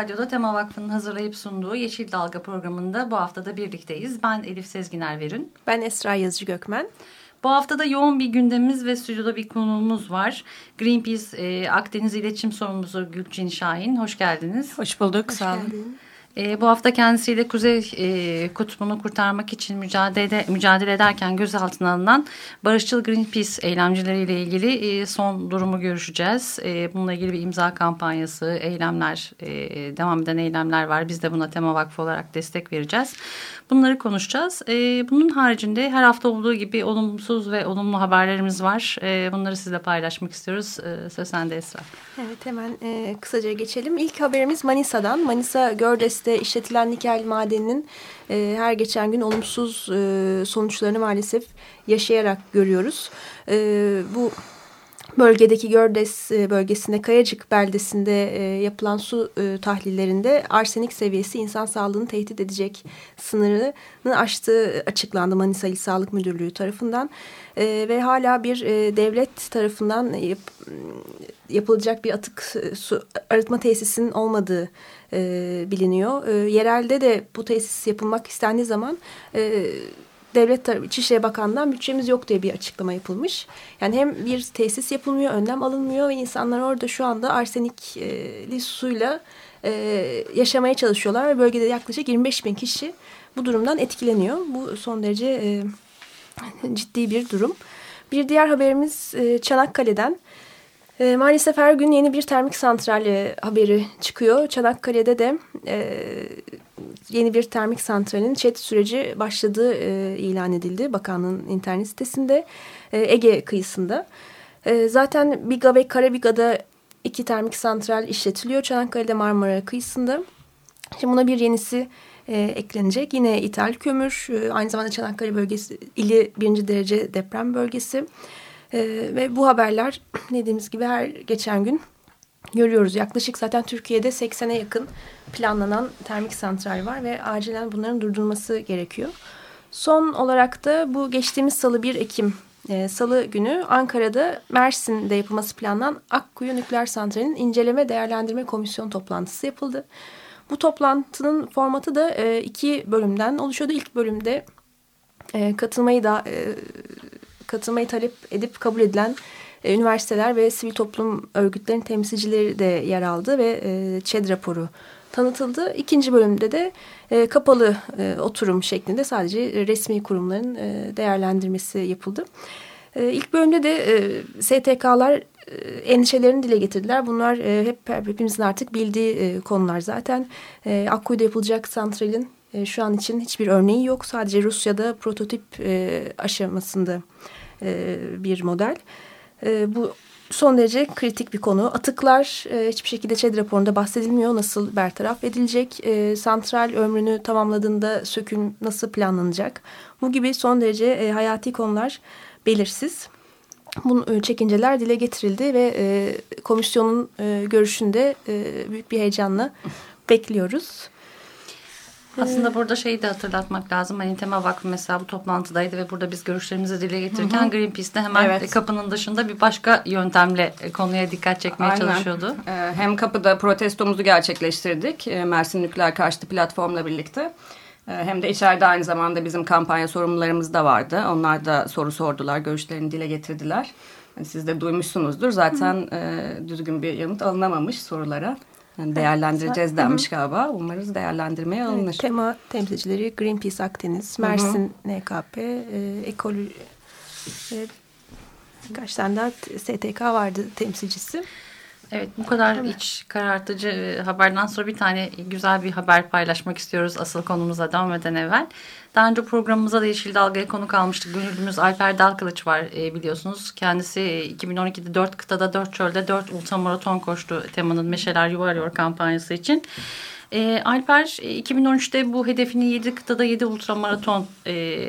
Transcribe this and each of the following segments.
Radyo'da Tema Vakfı'nın hazırlayıp sunduğu Yeşil Dalga programında bu haftada birlikteyiz. Ben Elif Sezginer Verün. Ben Esra Yazıcı Gökmen. Bu haftada yoğun bir gündemimiz ve stüdyoda bir konuğumuz var. Greenpeace e, Akdeniz İletişim Sorumlusu Gülçin Şahin. Hoş geldiniz. Hoş bulduk, Hoş sağ olun. Geldin. E, bu hafta kendisiyle Kuzey e, Kutbu'nu kurtarmak için mücadele, mücadele ederken gözaltına alınan Barışçıl Greenpeace eylemcileriyle ilgili e, son durumu görüşeceğiz. E, bununla ilgili bir imza kampanyası, eylemler, e, devam eden eylemler var. Biz de buna Tema Vakfı olarak destek vereceğiz. Bunları konuşacağız. E, bunun haricinde her hafta olduğu gibi olumsuz ve olumlu haberlerimiz var. E, bunları sizle paylaşmak istiyoruz. E, söz sende Esra. Evet hemen e, kısaca geçelim. İlk haberimiz Manisa'dan. Manisa Gördes'te işletilen nikel madeninin e, her geçen gün olumsuz e, sonuçlarını maalesef yaşayarak görüyoruz. Bu bölgedeki Gördes e, bölgesinde Kayacık beldesinde e, yapılan su e, tahlillerinde arsenik seviyesi insan sağlığını tehdit edecek sınırını aştığı açıklandı Manisa İl Sağlık Müdürlüğü tarafından. Ve hala bir devlet tarafından yap, yapılacak bir atık su arıtma tesisinin olmadığı biliniyor. Yerelde de bu tesis yapılmak istendiği zaman devlet tarafı İçişleri Bakanlığı'ndan bütçemiz yok diye bir açıklama yapılmış. Yani hem bir tesis yapılmıyor, önlem alınmıyor ve insanlar orada şu anda arsenikli suyla e, yaşamaya çalışıyorlar ve bölgede yaklaşık 25 bin kişi bu durumdan etkileniyor. Bu son derece e, ciddi bir durum. Bir diğer haberimiz e, Çanakkale'den. E, maalesef her gün yeni bir termik santral haberi çıkıyor. Çanakkale'de de e, yeni bir termik santralin çet süreci başladığı e, ilan edildi bakanlığın internet sitesinde e, Ege kıyısında. Zaten Biga ve Karabiga'da iki termik santral işletiliyor Çanakkale'de Marmara kıyısında. Şimdi buna bir yenisi e, eklenecek. Yine ithal kömür, aynı zamanda Çanakkale bölgesi ili birinci derece deprem bölgesi. Ve bu haberler dediğimiz gibi her geçen gün görüyoruz. Yaklaşık zaten Türkiye'de 80'e yakın planlanan termik santral var ve acilen bunların durdurulması gerekiyor. Son olarak da bu geçtiğimiz salı 1 Ekim e, salı günü Ankara'da Mersin'de yapılması planlanan Akkuyu Nükleer Santrali'nin inceleme değerlendirme komisyon toplantısı yapıldı. Bu toplantının formatı da e, iki bölümden oluşuyordu. İlk bölümde e, katılmayı da e, katılmayı talep edip kabul edilen e, üniversiteler ve sivil toplum örgütlerinin temsilcileri de yer aldı ve e, ÇED raporu tanıtıldı. İkinci bölümde de e, kapalı e, oturum şeklinde sadece resmi kurumların e, değerlendirmesi yapıldı. E, ilk bölümde de e, STK'lar e, endişelerini dile getirdiler. Bunlar e, hep hepimizin artık bildiği e, konular zaten. E, Akkuyu'da yapılacak santralin e, şu an için hiçbir örneği yok. Sadece Rusya'da prototip e, aşamasında e, bir model. E, bu son derece kritik bir konu. Atıklar e, hiçbir şekilde ÇED raporunda bahsedilmiyor. Nasıl bertaraf edilecek? Santral ömrünü tamamladığında söküm nasıl planlanacak? Bu gibi son derece hayati konular belirsiz. Bu e, çekinceler dile getirildi ve komisyonun görüşünde büyük bir heyecanla bekliyoruz. Aslında burada şeyi de hatırlatmak lazım. Hani Tema Vakfı mesela bu toplantıdaydı ve burada biz görüşlerimizi dile getirirken hı hı. Greenpeace'de hemen evet. kapının dışında bir başka yöntemle konuya dikkat çekmeye Aynen. çalışıyordu. Ee, hem kapıda protestomuzu gerçekleştirdik. Ee, Mersin Nükleer Karşıtı platformla birlikte. Ee, hem de içeride aynı zamanda bizim kampanya sorumlularımız da vardı. Onlar da soru sordular, görüşlerini dile getirdiler. Yani siz de duymuşsunuzdur. Zaten e, düzgün bir yanıt alınamamış sorulara. Yani değerlendireceğiz denmiş galiba. Umarız değerlendirmeye alınır. Evet, tema temsilcileri Greenpeace Akdeniz, Mersin Hı -hı. NKP, e, Ekol e, kaç tane daha STK vardı temsilcisi. Evet bu kadar Tabii. iç karartıcı e, haberden sonra bir tane güzel bir haber paylaşmak istiyoruz asıl konumuza devam eden evvel. Daha önce programımıza da Yeşil Dalga'ya konuk almıştık. Gönüllümüz Alper Dalkılıç var e, biliyorsunuz. Kendisi 2012'de 4 kıtada 4 çölde 4 ultramaraton koştu temanın Meşeler Yuvarıyor kampanyası için. E, Alper 2013'te bu hedefini 7 kıtada 7 ultramaraton e,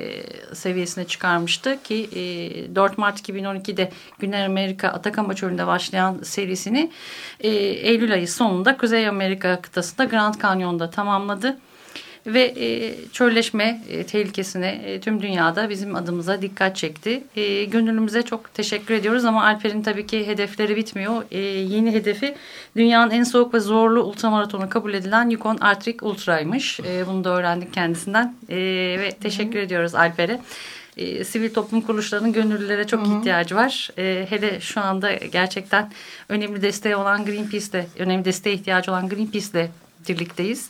seviyesine çıkarmıştı ki e, 4 Mart 2012'de Güney Amerika Atakama Çölü'nde başlayan serisini e, Eylül ayı sonunda Kuzey Amerika kıtasında Grand Canyon'da tamamladı ve e, çölleşme e, tehlikesine e, tüm dünyada bizim adımıza dikkat çekti. E, gönüllümüze çok teşekkür ediyoruz ama Alper'in tabii ki hedefleri bitmiyor. E, yeni hedefi dünyanın en soğuk ve zorlu ultramaratonu kabul edilen Yukon Arctic Ultra'ymış. E, bunu da öğrendik kendisinden e, ve teşekkür Hı -hı. ediyoruz Alper'e. E, sivil toplum kuruluşlarının gönüllülere çok Hı -hı. ihtiyacı var. E, hele şu anda gerçekten önemli desteği olan Greenpeace'de, önemli desteğe ihtiyacı olan Greenpeace'de birlikteyiz.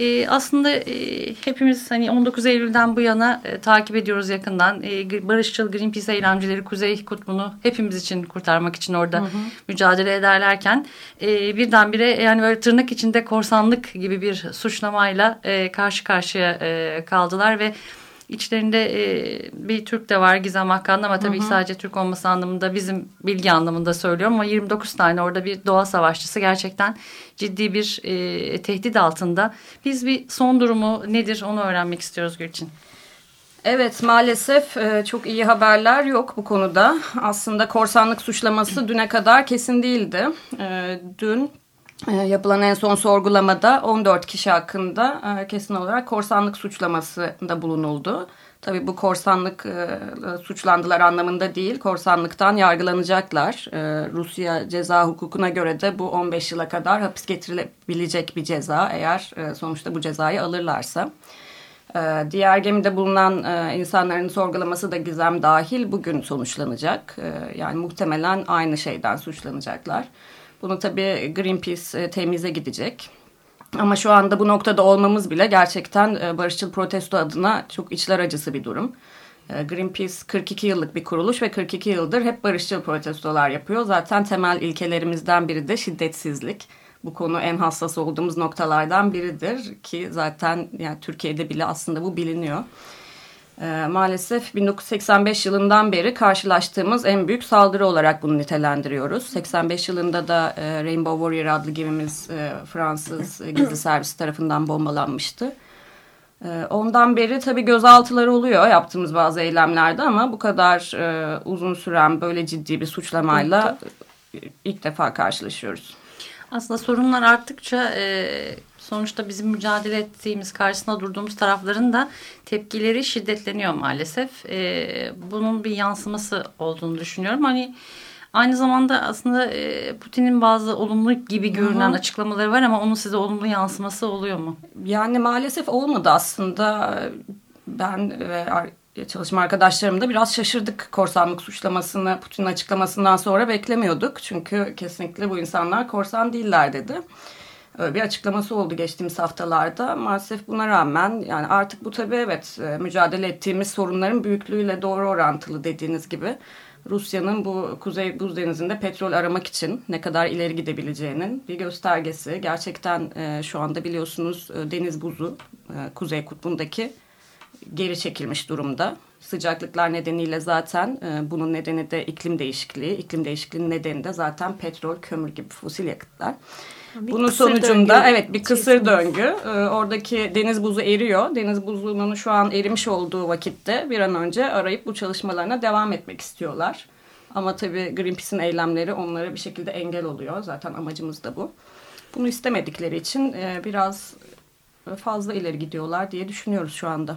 E, aslında e, hepimiz hani 19 Eylül'den bu yana e, takip ediyoruz yakından. E, barışçıl Greenpeace eylemcileri Kuzey Kutbu'nu hepimiz için kurtarmak için orada hı hı. mücadele ederlerken e, birdenbire yani böyle tırnak içinde korsanlık gibi bir suçlamayla e, karşı karşıya e, kaldılar ve İçlerinde e, bir Türk de var Gizem Hakan ama tabii hı hı. sadece Türk olması anlamında bizim bilgi anlamında söylüyorum ama 29 tane orada bir doğa savaşçısı gerçekten ciddi bir e, tehdit altında. Biz bir son durumu nedir onu öğrenmek istiyoruz Gülçin. Evet maalesef e, çok iyi haberler yok bu konuda. Aslında korsanlık suçlaması düne kadar kesin değildi. E, dün yapılan en son sorgulamada 14 kişi hakkında e, kesin olarak korsanlık suçlamasında bulunuldu. Tabii bu korsanlık e, suçlandılar anlamında değil, korsanlıktan yargılanacaklar. E, Rusya ceza hukukuna göre de bu 15 yıla kadar hapis getirilebilecek bir ceza eğer e, sonuçta bu cezayı alırlarsa. E, diğer gemide bulunan e, insanların sorgulaması da gizem dahil bugün sonuçlanacak. E, yani muhtemelen aynı şeyden suçlanacaklar. Bunu tabii Greenpeace e, temize gidecek. Ama şu anda bu noktada olmamız bile gerçekten e, barışçıl protesto adına çok içler acısı bir durum. E, Greenpeace 42 yıllık bir kuruluş ve 42 yıldır hep barışçıl protestolar yapıyor. Zaten temel ilkelerimizden biri de şiddetsizlik. Bu konu en hassas olduğumuz noktalardan biridir ki zaten yani Türkiye'de bile aslında bu biliniyor. E, maalesef 1985 yılından beri karşılaştığımız en büyük saldırı olarak bunu nitelendiriyoruz. 85 yılında da e, Rainbow Warrior adlı gemimiz e, Fransız e, gizli servisi tarafından bombalanmıştı. E, ondan beri tabii gözaltıları oluyor yaptığımız bazı eylemlerde ama bu kadar e, uzun süren böyle ciddi bir suçlamayla ilk defa karşılaşıyoruz. Aslında sorunlar arttıkça e, sonuçta bizim mücadele ettiğimiz karşısında durduğumuz tarafların da tepkileri şiddetleniyor maalesef. E, bunun bir yansıması olduğunu düşünüyorum. Hani aynı zamanda aslında e, Putin'in bazı olumlu gibi görünen Hı -hı. açıklamaları var ama onun size olumlu yansıması oluyor mu? Yani maalesef olmadı aslında. Ben ve çalışma arkadaşlarım da biraz şaşırdık korsanlık suçlamasını Putin'in açıklamasından sonra beklemiyorduk. Çünkü kesinlikle bu insanlar korsan değiller dedi bir açıklaması oldu geçtiğimiz haftalarda. Maalesef buna rağmen yani artık bu tabii evet e, mücadele ettiğimiz sorunların büyüklüğüyle doğru orantılı dediğiniz gibi. Rusya'nın bu Kuzey Buz Denizi'nde petrol aramak için ne kadar ileri gidebileceğinin bir göstergesi. Gerçekten e, şu anda biliyorsunuz e, deniz buzu e, Kuzey Kutbu'ndaki geri çekilmiş durumda. Sıcaklıklar nedeniyle zaten e, bunun nedeni de iklim değişikliği. İklim değişikliğinin nedeni de zaten petrol, kömür gibi fosil yakıtlar. Bir Bunun sonucunda döngü. evet bir kısır döngü. Ee, oradaki deniz buzu eriyor. Deniz buzunun şu an erimiş olduğu vakitte bir an önce arayıp bu çalışmalarına devam etmek istiyorlar. Ama tabii Greenpeace'in eylemleri onlara bir şekilde engel oluyor. Zaten amacımız da bu. Bunu istemedikleri için e, biraz fazla ileri gidiyorlar diye düşünüyoruz şu anda.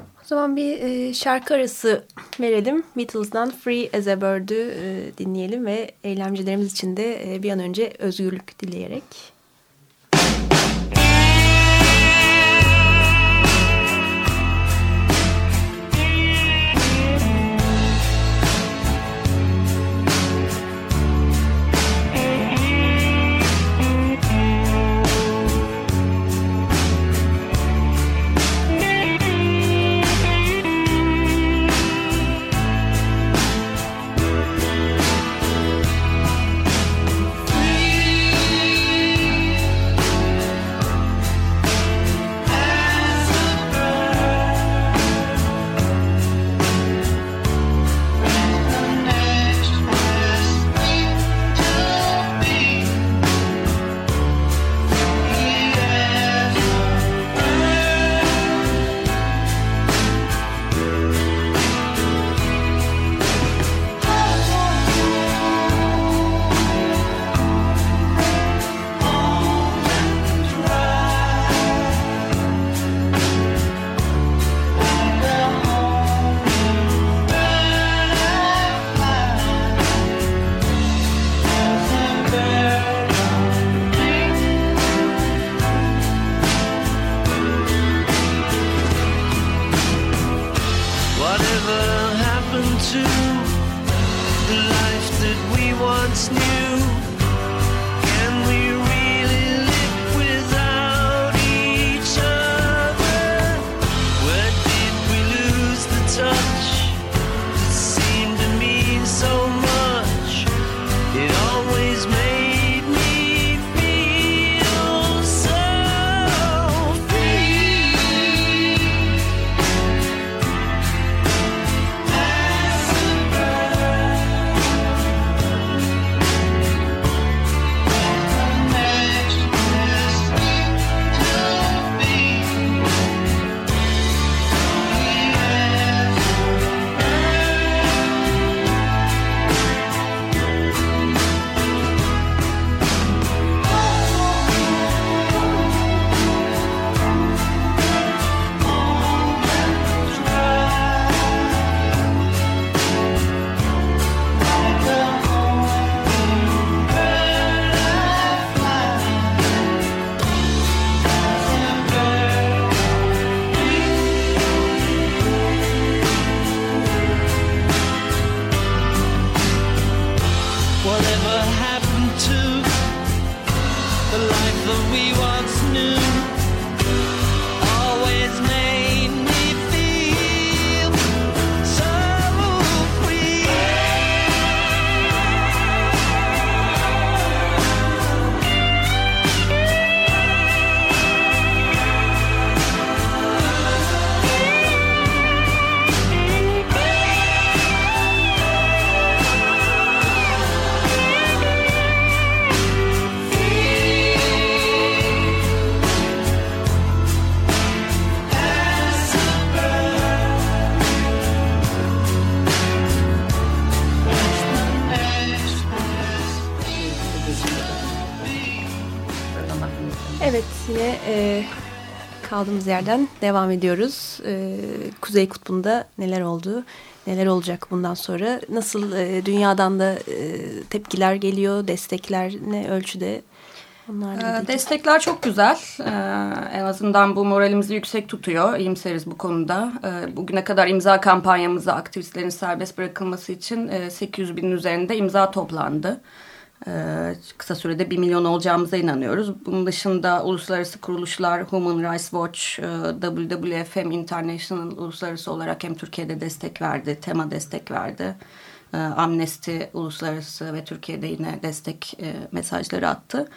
O zaman bir e, şarkı arası verelim. Beatles'dan Free as a Bird'ü e, dinleyelim ve eylemcilerimiz için de e, bir an önce özgürlük dileyerek to the life that we once knew? Evet yine e, kaldığımız yerden devam ediyoruz. E, Kuzey Kutbu'nda neler oldu, neler olacak bundan sonra? Nasıl e, dünyadan da e, tepkiler geliyor, destekler ne ölçüde? Ee, Destekler çok güzel. Ee, en azından bu moralimizi yüksek tutuyor. İyimseriz bu konuda. Ee, bugüne kadar imza kampanyamızda aktivistlerin serbest bırakılması için e, 800 binin üzerinde imza toplandı. Ee, kısa sürede 1 milyon olacağımıza inanıyoruz. Bunun dışında uluslararası kuruluşlar Human Rights Watch, e, WWF International uluslararası olarak hem Türkiye'de destek verdi, tema destek verdi. Ee, Amnesty uluslararası ve Türkiye'de yine destek e, mesajları attı.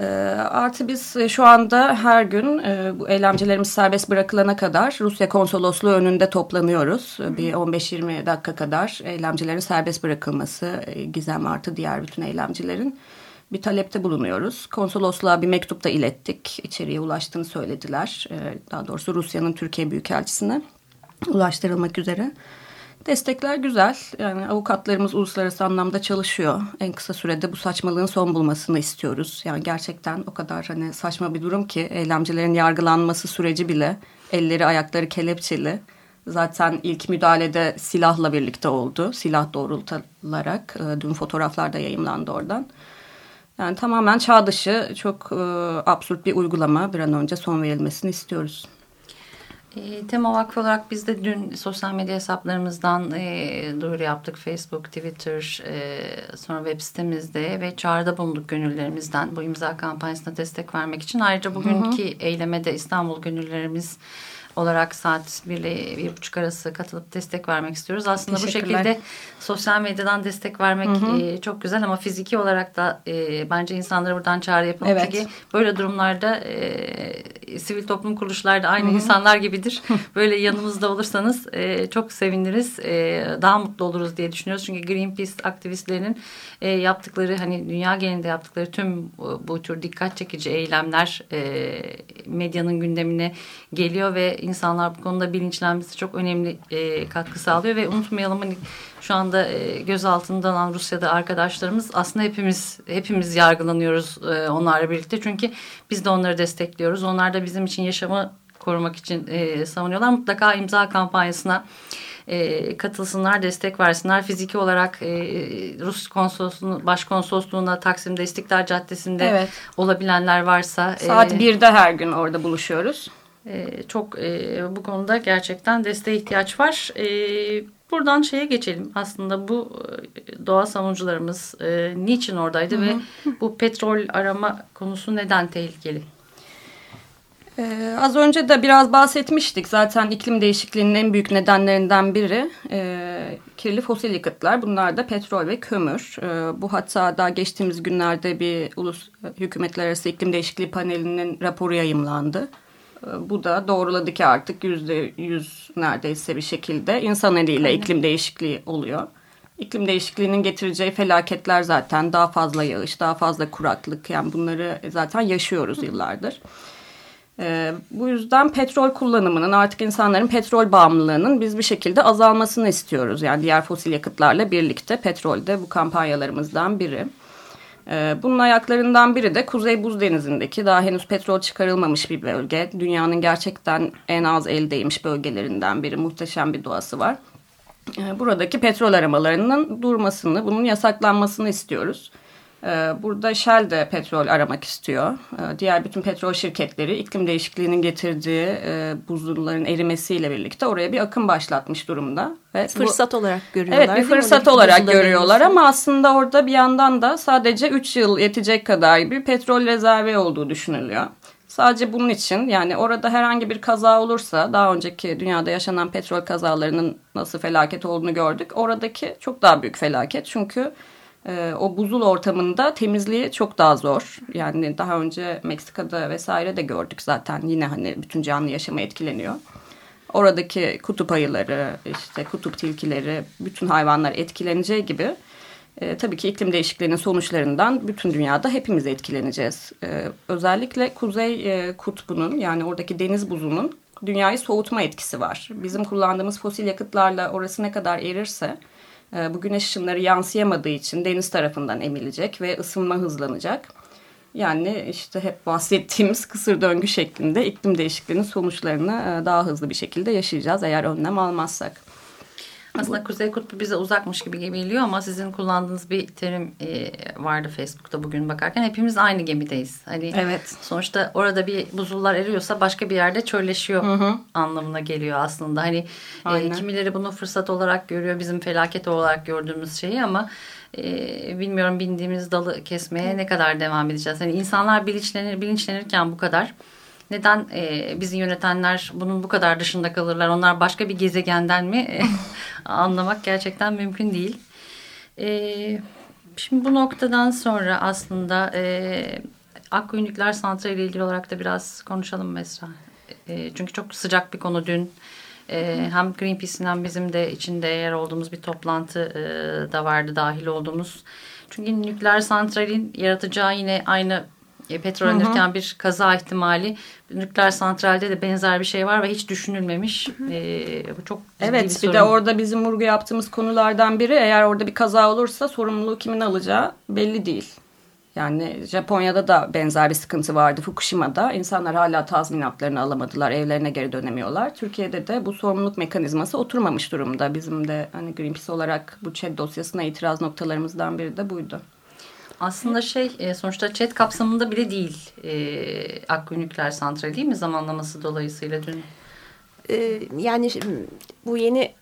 E, artı biz e, şu anda her gün e, bu eylemcilerimiz serbest bırakılana kadar Rusya konsolosluğu önünde toplanıyoruz. E, Bir 15-20 dakika kadar eylemcilerin serbest bırakılması, e, Gizem artı diğer bütün eylemcilerin bir talepte bulunuyoruz. Konsolosluğa bir mektup da ilettik. İçeriye ulaştığını söylediler. E, daha doğrusu Rusya'nın Türkiye Büyükelçisi'ne ulaştırılmak üzere. Destekler güzel. Yani avukatlarımız uluslararası anlamda çalışıyor. En kısa sürede bu saçmalığın son bulmasını istiyoruz. Yani gerçekten o kadar hani saçma bir durum ki eylemcilerin yargılanması süreci bile elleri ayakları kelepçeli. Zaten ilk müdahalede silahla birlikte oldu. Silah doğrultularak e, dün fotoğraflar da yayımlandı oradan. Yani tamamen çağ dışı çok e, absürt bir uygulama bir an önce son verilmesini istiyoruz. E, Tema Vakfı olarak biz de dün sosyal medya hesaplarımızdan e, duyuru yaptık. Facebook, Twitter, e, sonra web sitemizde ve çağrıda bulunduk gönüllerimizden bu imza kampanyasına destek vermek için. Ayrıca bugünkü eyleme de İstanbul gönüllerimiz olarak saat 1 ile bir buçuk arası katılıp destek vermek istiyoruz. Aslında bu şekilde sosyal medyadan destek vermek e, çok güzel ama fiziki olarak da e, bence insanlara buradan çağrı yapalım. Evet. Çünkü böyle durumlarda e, sivil toplum kuruluşları da aynı insanlar gibidir. Böyle yanımızda olursanız e, çok seviniriz. E, daha mutlu oluruz diye düşünüyoruz. Çünkü Greenpeace aktivistlerinin e, yaptıkları hani dünya genelinde yaptıkları tüm bu, bu tür dikkat çekici eylemler e, medyanın gündemine geliyor ve insanlar bu konuda bilinçlenmesi çok önemli e, katkı sağlıyor ve unutmayalım hani şu anda e, gözaltında olan Rusya'da arkadaşlarımız aslında hepimiz hepimiz yargılanıyoruz e, onlarla birlikte çünkü biz de onları destekliyoruz. Onlar da bizim için yaşamı korumak için e, savunuyorlar. Mutlaka imza kampanyasına e, katılsınlar, destek versinler. Fiziki olarak e, Rus konsolosluğu, başkonsolosluğuna Taksim'de İstiklal Caddesi'nde Evet. olabilenler varsa. Saat e, 1'de her gün orada buluşuyoruz. E, çok e, bu konuda gerçekten desteğe ihtiyaç var. E, buradan şeye geçelim. Aslında bu e, doğa savunucularımız e, niçin oradaydı hı hı. ve bu petrol arama konusu neden tehlikeli? Ee, az önce de biraz bahsetmiştik. Zaten iklim değişikliğinin en büyük nedenlerinden biri e, kirli fosil yakıtlar. Bunlar da petrol ve kömür. E, bu hatta daha geçtiğimiz günlerde bir ulus hükümetler arası iklim değişikliği panelinin raporu yayımlandı. E, bu da doğruladı ki artık yüzde yüz neredeyse bir şekilde insan eliyle Aynen. iklim değişikliği oluyor. İklim değişikliğinin getireceği felaketler zaten daha fazla yağış, daha fazla kuraklık. Yani bunları zaten yaşıyoruz yıllardır. E, bu yüzden petrol kullanımının artık insanların petrol bağımlılığının biz bir şekilde azalmasını istiyoruz. Yani diğer fosil yakıtlarla birlikte petrol de bu kampanyalarımızdan biri. E, bunun ayaklarından biri de Kuzey Buz Denizi'ndeki daha henüz petrol çıkarılmamış bir bölge. Dünyanın gerçekten en az eldeymiş bölgelerinden biri. Muhteşem bir doğası var. E, buradaki petrol aramalarının durmasını, bunun yasaklanmasını istiyoruz. Ee, burada Shell de petrol aramak istiyor. Ee, diğer bütün petrol şirketleri iklim değişikliğinin getirdiği e, buzulların erimesiyle birlikte oraya bir akım başlatmış durumda. Ve fırsat bu, olarak görüyorlar. Evet bir fırsat olarak görüyorlar ama aslında orada bir yandan da sadece 3 yıl yetecek kadar bir petrol rezervi olduğu düşünülüyor. Sadece bunun için yani orada herhangi bir kaza olursa daha önceki dünyada yaşanan petrol kazalarının nasıl felaket olduğunu gördük. Oradaki çok daha büyük felaket çünkü e, o buzul ortamında temizliği çok daha zor. Yani daha önce Meksika'da vesaire de gördük zaten yine hani bütün canlı yaşama etkileniyor. Oradaki kutup ayıları, işte kutup tilkileri, bütün hayvanlar etkileneceği gibi e, tabii ki iklim değişikliğinin sonuçlarından bütün dünyada hepimiz etkileneceğiz. E, özellikle kuzey e, kutbunun yani oradaki deniz buzunun dünyayı soğutma etkisi var. Bizim kullandığımız fosil yakıtlarla orası ne kadar erirse ee, bu güneş ışınları yansıyamadığı için deniz tarafından emilecek ve ısınma hızlanacak. Yani işte hep bahsettiğimiz kısır döngü şeklinde iklim değişikliğinin sonuçlarını e, daha hızlı bir şekilde yaşayacağız eğer önlem almazsak. Aslında Kuzey Kutbu bize uzakmış gibi geliyor ama sizin kullandığınız bir terim e, vardı Facebook'ta bugün bakarken. Hepimiz aynı gemideyiz. Hani evet. Sonuçta orada bir buzullar eriyorsa başka bir yerde çölleşiyor hı hı. anlamına geliyor aslında. Hani e, kimileri bunu fırsat olarak görüyor bizim felaket olarak gördüğümüz şeyi ama e, bilmiyorum bindiğimiz dalı kesmeye ne kadar devam edeceğiz. Hani insanlar bilinçlenir, bilinçlenirken bu kadar neden e, bizi yönetenler bunun bu kadar dışında kalırlar? Onlar başka bir gezegenden mi? anlamak gerçekten mümkün değil. E, şimdi bu noktadan sonra aslında e, Akkuyu Nükleer Santrali ile ilgili olarak da biraz konuşalım Mesra. E, çünkü çok sıcak bir konu dün. E, hem Greenpeace'in hem bizim de içinde yer olduğumuz bir toplantı e, da vardı dahil olduğumuz. Çünkü nükleer santralin yaratacağı yine aynı e, petrol alırken bir kaza ihtimali nükleer santralde de benzer bir şey var ve hiç düşünülmemiş. E, bu çok Evet bir, sorun. bir de orada bizim vurgu yaptığımız konulardan biri eğer orada bir kaza olursa sorumluluğu kimin alacağı belli değil. Yani Japonya'da da benzer bir sıkıntı vardı Fukushima'da. İnsanlar hala tazminatlarını alamadılar, evlerine geri dönemiyorlar. Türkiye'de de bu sorumluluk mekanizması oturmamış durumda. Bizim de hani Greenpeace olarak bu ÇED dosyasına itiraz noktalarımızdan biri de buydu. Aslında şey e, sonuçta chat kapsamında bile değil e, Akkuyu Nükleer Santrali değil mi zamanlaması dolayısıyla dün? E, yani bu yeni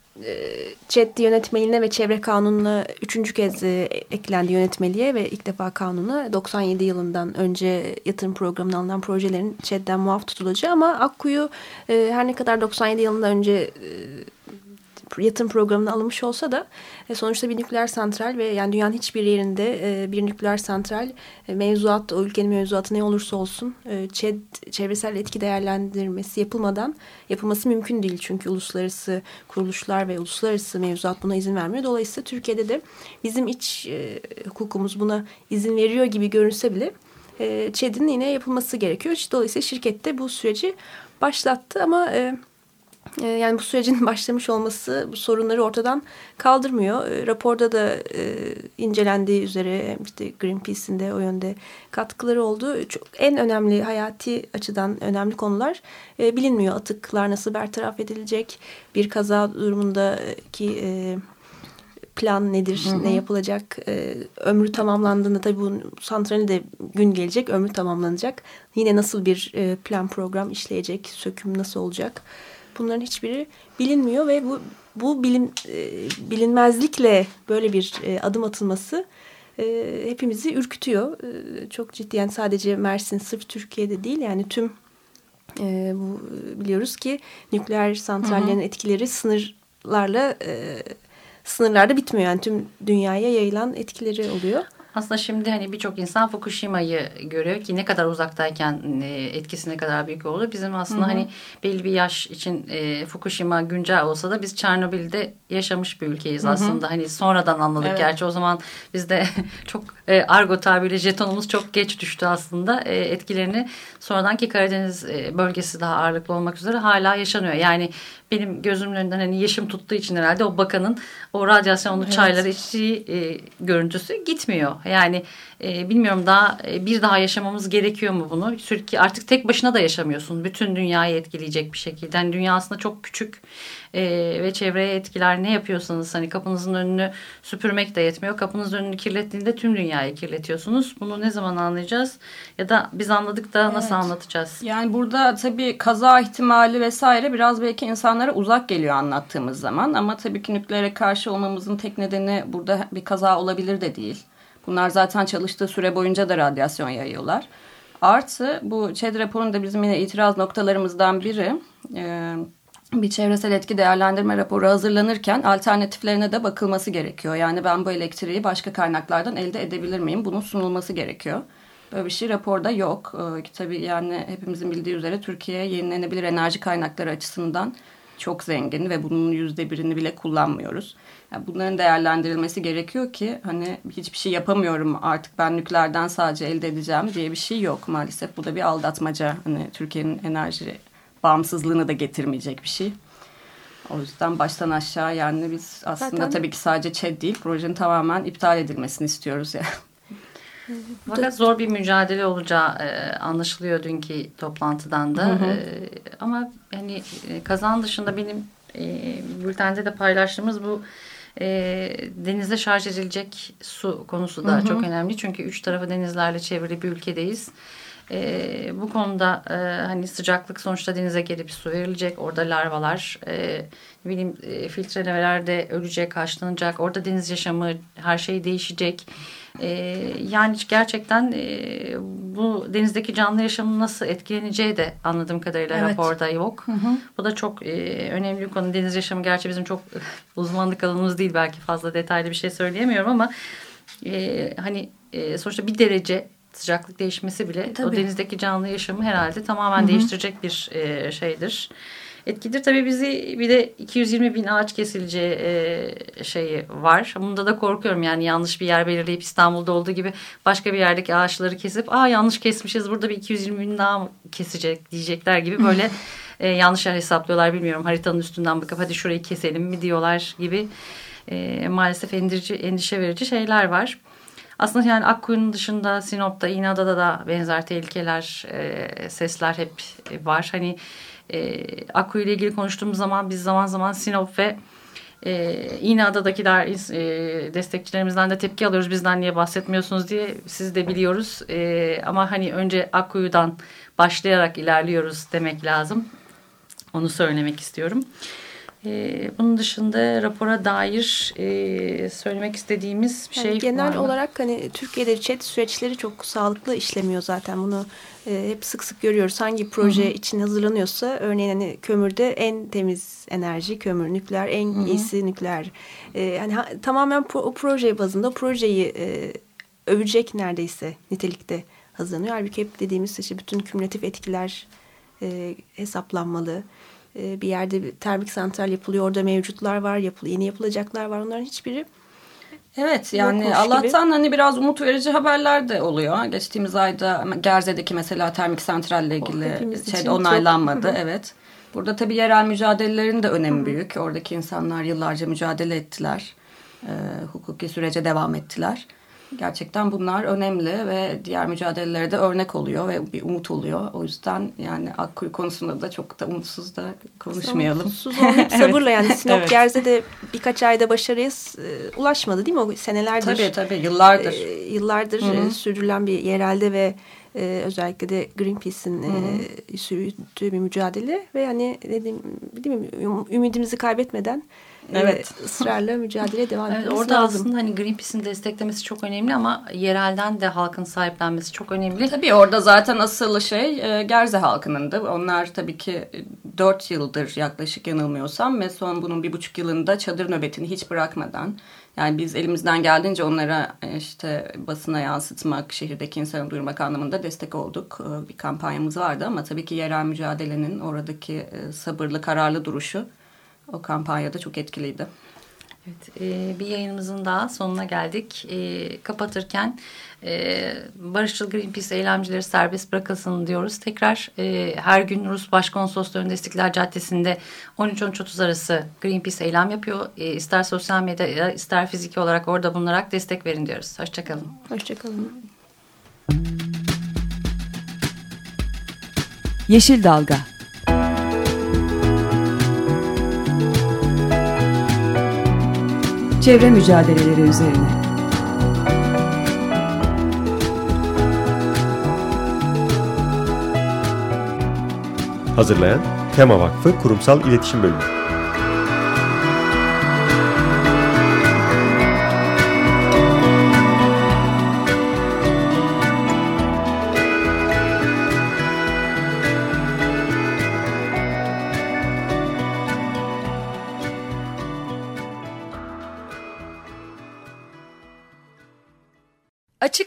ÇED yönetmeliğine ve çevre kanununa üçüncü kez eklendi yönetmeliğe ve ilk defa kanuna 97 yılından önce yatırım programına alınan projelerin ÇED'den muaf tutulacağı ama Akkuyu her ne kadar 97 yılından önce yatırım programına alınmış olsa da e, sonuçta bir nükleer santral ve yani dünyanın hiçbir yerinde e, bir nükleer santral e, mevzuat, o ülkenin mevzuatı ne olursa olsun e, ÇED, çevresel etki değerlendirmesi yapılmadan yapılması mümkün değil. Çünkü uluslararası kuruluşlar ve uluslararası mevzuat buna izin vermiyor. Dolayısıyla Türkiye'de de bizim iç e, hukukumuz buna izin veriyor gibi görünse bile e, ÇED'in yine yapılması gerekiyor. Dolayısıyla şirket de bu süreci başlattı ama... E, ee, yani bu sürecin başlamış olması bu sorunları ortadan kaldırmıyor. Ee, raporda da e, incelendiği üzere işte Greenpeace'in de o yönde katkıları oldu. Çok, en önemli hayati açıdan önemli konular e, bilinmiyor. Atıklar nasıl bertaraf edilecek? Bir kaza durumundaki e, plan nedir, ne yapılacak, e, ömrü tamamlandığında tabii bu santralin de gün gelecek, ömrü tamamlanacak. Yine nasıl bir e, plan program işleyecek, söküm nasıl olacak? Bunların hiçbiri bilinmiyor ve bu bu bilin, e, bilinmezlikle böyle bir e, adım atılması e, hepimizi ürkütüyor. E, çok ciddi yani sadece Mersin sırf Türkiye'de değil yani tüm e, bu biliyoruz ki nükleer santrallerin etkileri sınırlarla e, sınırlarda bitmiyor. Yani tüm dünyaya yayılan etkileri oluyor. Aslında şimdi hani birçok insan Fukushima'yı görüyor ki ne kadar uzaktayken e, etkisi ne kadar büyük oldu. Bizim aslında hani belli bir yaş için e, Fukushima güncel olsa da biz Çernobil'de yaşamış bir ülkeyiz aslında. Hani sonradan anladık Evet. gerçi o zaman bizde çok e, argo tabiriyle jetonumuz çok geç düştü aslında. E, etkilerini sonradan ki Karadeniz e, bölgesi daha ağırlıklı olmak üzere hala yaşanıyor. Yani benim gözümün önünden hani yaşım tuttuğu için herhalde o bakanın o radyasyonlu çayları içtiği e, görüntüsü gitmiyor. Yani e, bilmiyorum daha e, bir daha yaşamamız gerekiyor mu bunu? Sürekli artık tek başına da yaşamıyorsun. Bütün dünyayı etkileyecek bir şekilde. Yani dünya aslında çok küçük e, ve çevreye etkiler ne yapıyorsanız hani kapınızın önünü süpürmek de yetmiyor. Kapınızın önünü kirlettiğinde tüm dünyayı kirletiyorsunuz. Bunu ne zaman anlayacağız? Ya da biz anladık da nasıl Evet. anlatacağız? Yani burada tabii kaza ihtimali vesaire biraz belki insanlara uzak geliyor anlattığımız zaman. Ama tabii ki nükleere karşı olmamızın tek nedeni burada bir kaza olabilir de değil. Bunlar zaten çalıştığı süre boyunca da radyasyon yayıyorlar. Artı bu ÇED raporunda bizim yine itiraz noktalarımızdan biri e, bir çevresel etki değerlendirme raporu hazırlanırken alternatiflerine de bakılması gerekiyor. Yani ben bu elektriği başka kaynaklardan elde edebilir miyim? Bunun sunulması gerekiyor. Böyle bir şey raporda yok. Ki tabii yani hepimizin bildiği üzere Türkiye yenilenebilir enerji kaynakları açısından çok zengin ve bunun yüzde birini bile kullanmıyoruz. Yani bunların değerlendirilmesi gerekiyor ki hani hiçbir şey yapamıyorum artık ben nükleerden sadece elde edeceğim diye bir şey yok maalesef. Bu da bir aldatmaca. Hani Türkiye'nin enerji bağımsızlığını da getirmeyecek bir şey. O yüzden baştan aşağı yani biz aslında Zaten- tabii ki sadece ÇED değil projenin tamamen iptal edilmesini istiyoruz yani. Fakat zor bir mücadele olacağı e, anlaşılıyor dünkü toplantıdan da. E, ama yani e, kazan dışında benim e, bültende de paylaştığımız bu e, denize şarj edilecek su konusu da çok önemli. Çünkü üç tarafı denizlerle çevrili bir ülkedeyiz. E, bu konuda e, hani sıcaklık sonuçta denize gelip su verilecek. Orada larvalar e, bileyim e, filtrelemeler de ölecek, haşlanacak. Orada deniz yaşamı her şey değişecek. E, yani gerçekten e, bu denizdeki canlı yaşamın nasıl etkileneceği de anladığım kadarıyla Evet. raporda yok. Bu da çok e, önemli bir konu. Deniz yaşamı gerçi bizim çok uzmanlık alanımız değil belki fazla detaylı bir şey söyleyemiyorum ama e, hani e, sonuçta bir derece sıcaklık değişmesi bile o tabii. denizdeki canlı yaşamı herhalde tamamen değiştirecek bir e, şeydir. Etkidir tabii bizi bir de 220 bin ağaç kesileceği e, şeyi var. Bunda da korkuyorum yani yanlış bir yer belirleyip İstanbul'da olduğu gibi başka bir yerdeki ağaçları kesip aa yanlış kesmişiz burada bir 220 bin daha mı kesecek diyecekler gibi böyle e, yanlış yer hesaplıyorlar bilmiyorum haritanın üstünden bakıp hadi şurayı keselim mi diyorlar gibi e, maalesef endirici, endişe verici şeyler var. Aslında yani Akkuyu'nun dışında Sinop'ta, İnada'da da benzer tehlikeler, e, sesler hep var. Hani e, Akkuyu ile ilgili konuştuğumuz zaman biz zaman zaman Sinop ve e, İnada'dakiler e, destekçilerimizden de tepki alıyoruz. Bizden niye bahsetmiyorsunuz diye siz de biliyoruz. E, ama hani önce Akkuyu'dan başlayarak ilerliyoruz demek lazım. Onu söylemek istiyorum. E, bunun dışında rapora dair e, söylemek istediğimiz bir Yani şey genel var mı? olarak hani Türkiye'de chat süreçleri çok sağlıklı işlemiyor zaten. Bunu e, hep sık sık görüyoruz. Hangi proje için hazırlanıyorsa örneğin hani kömürde en temiz enerji kömür, nükleer en iyisi nükleer. E, hani ha- tamamen pro- o proje bazında projeyi e, övecek neredeyse nitelikte hazırlanıyor. Halbuki hep dediğimiz işte bütün kümülatif etkiler e, hesaplanmalı. E, bir yerde bir termik santral yapılıyor. Orada mevcutlar var, yapıl yeni yapılacaklar var. Onların hiçbiri Evet yani Yokmuş Allah'tan hani biraz umut verici haberler de oluyor. Geçtiğimiz ayda Gerze'deki mesela termik santralle ilgili hepimiz şey onaylanmadı. çok- Evet. Burada tabii yerel mücadelelerin de önemi büyük. Oradaki insanlar yıllarca mücadele ettiler. Ee, hukuki sürece devam ettiler. Gerçekten bunlar önemli ve diğer mücadelelere de örnek oluyor ve bir umut oluyor. O yüzden yani Akkuyu konusunda da çok da umutsuz da konuşmayalım. Umutsuz olmayıp sabırla yani Sinop Evet. Gerze de birkaç ayda başarıya e, ulaşmadı değil mi? O senelerdir. Tabii tabii yıllardır. e, yıllardır Hı hı. e, sürdürülen bir yerelde ve e, özellikle de Greenpeace'in e, sürdüğü bir mücadele ve hani dediğim değil mi üm- ümidimizi kaybetmeden e, Evet. ısrarla mücadeleye devam Evet, etmemiz orada lazım. aslında hani Greenpeace'in desteklemesi çok önemli ama yerelden de halkın sahiplenmesi çok önemli. Tabii orada zaten asıl şey e, Gerze halkınındı. Onlar tabii ki 4 yıldır yaklaşık yanılmıyorsam ve son bunun bir buçuk yılında çadır nöbetini hiç bırakmadan yani biz elimizden geldiğince onlara e, işte basına yansıtmak, şehirdeki insanı duyurmak anlamında destek olduk. E, Bir kampanyamız vardı ama tabii ki yerel mücadelenin oradaki e, sabırlı, kararlı duruşu o kampanyada çok etkiliydi. Evet, e, bir yayınımızın daha sonuna geldik. E, kapatırken e, Barışçıl Greenpeace eylemcileri serbest bırakılsın diyoruz. Tekrar e, her gün Rus Başkonsolosluğu'nun İstiklal Caddesi'nde 13-13.30 arası Greenpeace eylem yapıyor. E, ister sosyal medyada ister fiziki olarak orada bulunarak destek verin diyoruz. Hoşçakalın. Hoşçakalın. Yeşil Dalga Çevre mücadeleleri üzerine Hazırlayan Tema Vakfı Kurumsal İletişim Bölümü.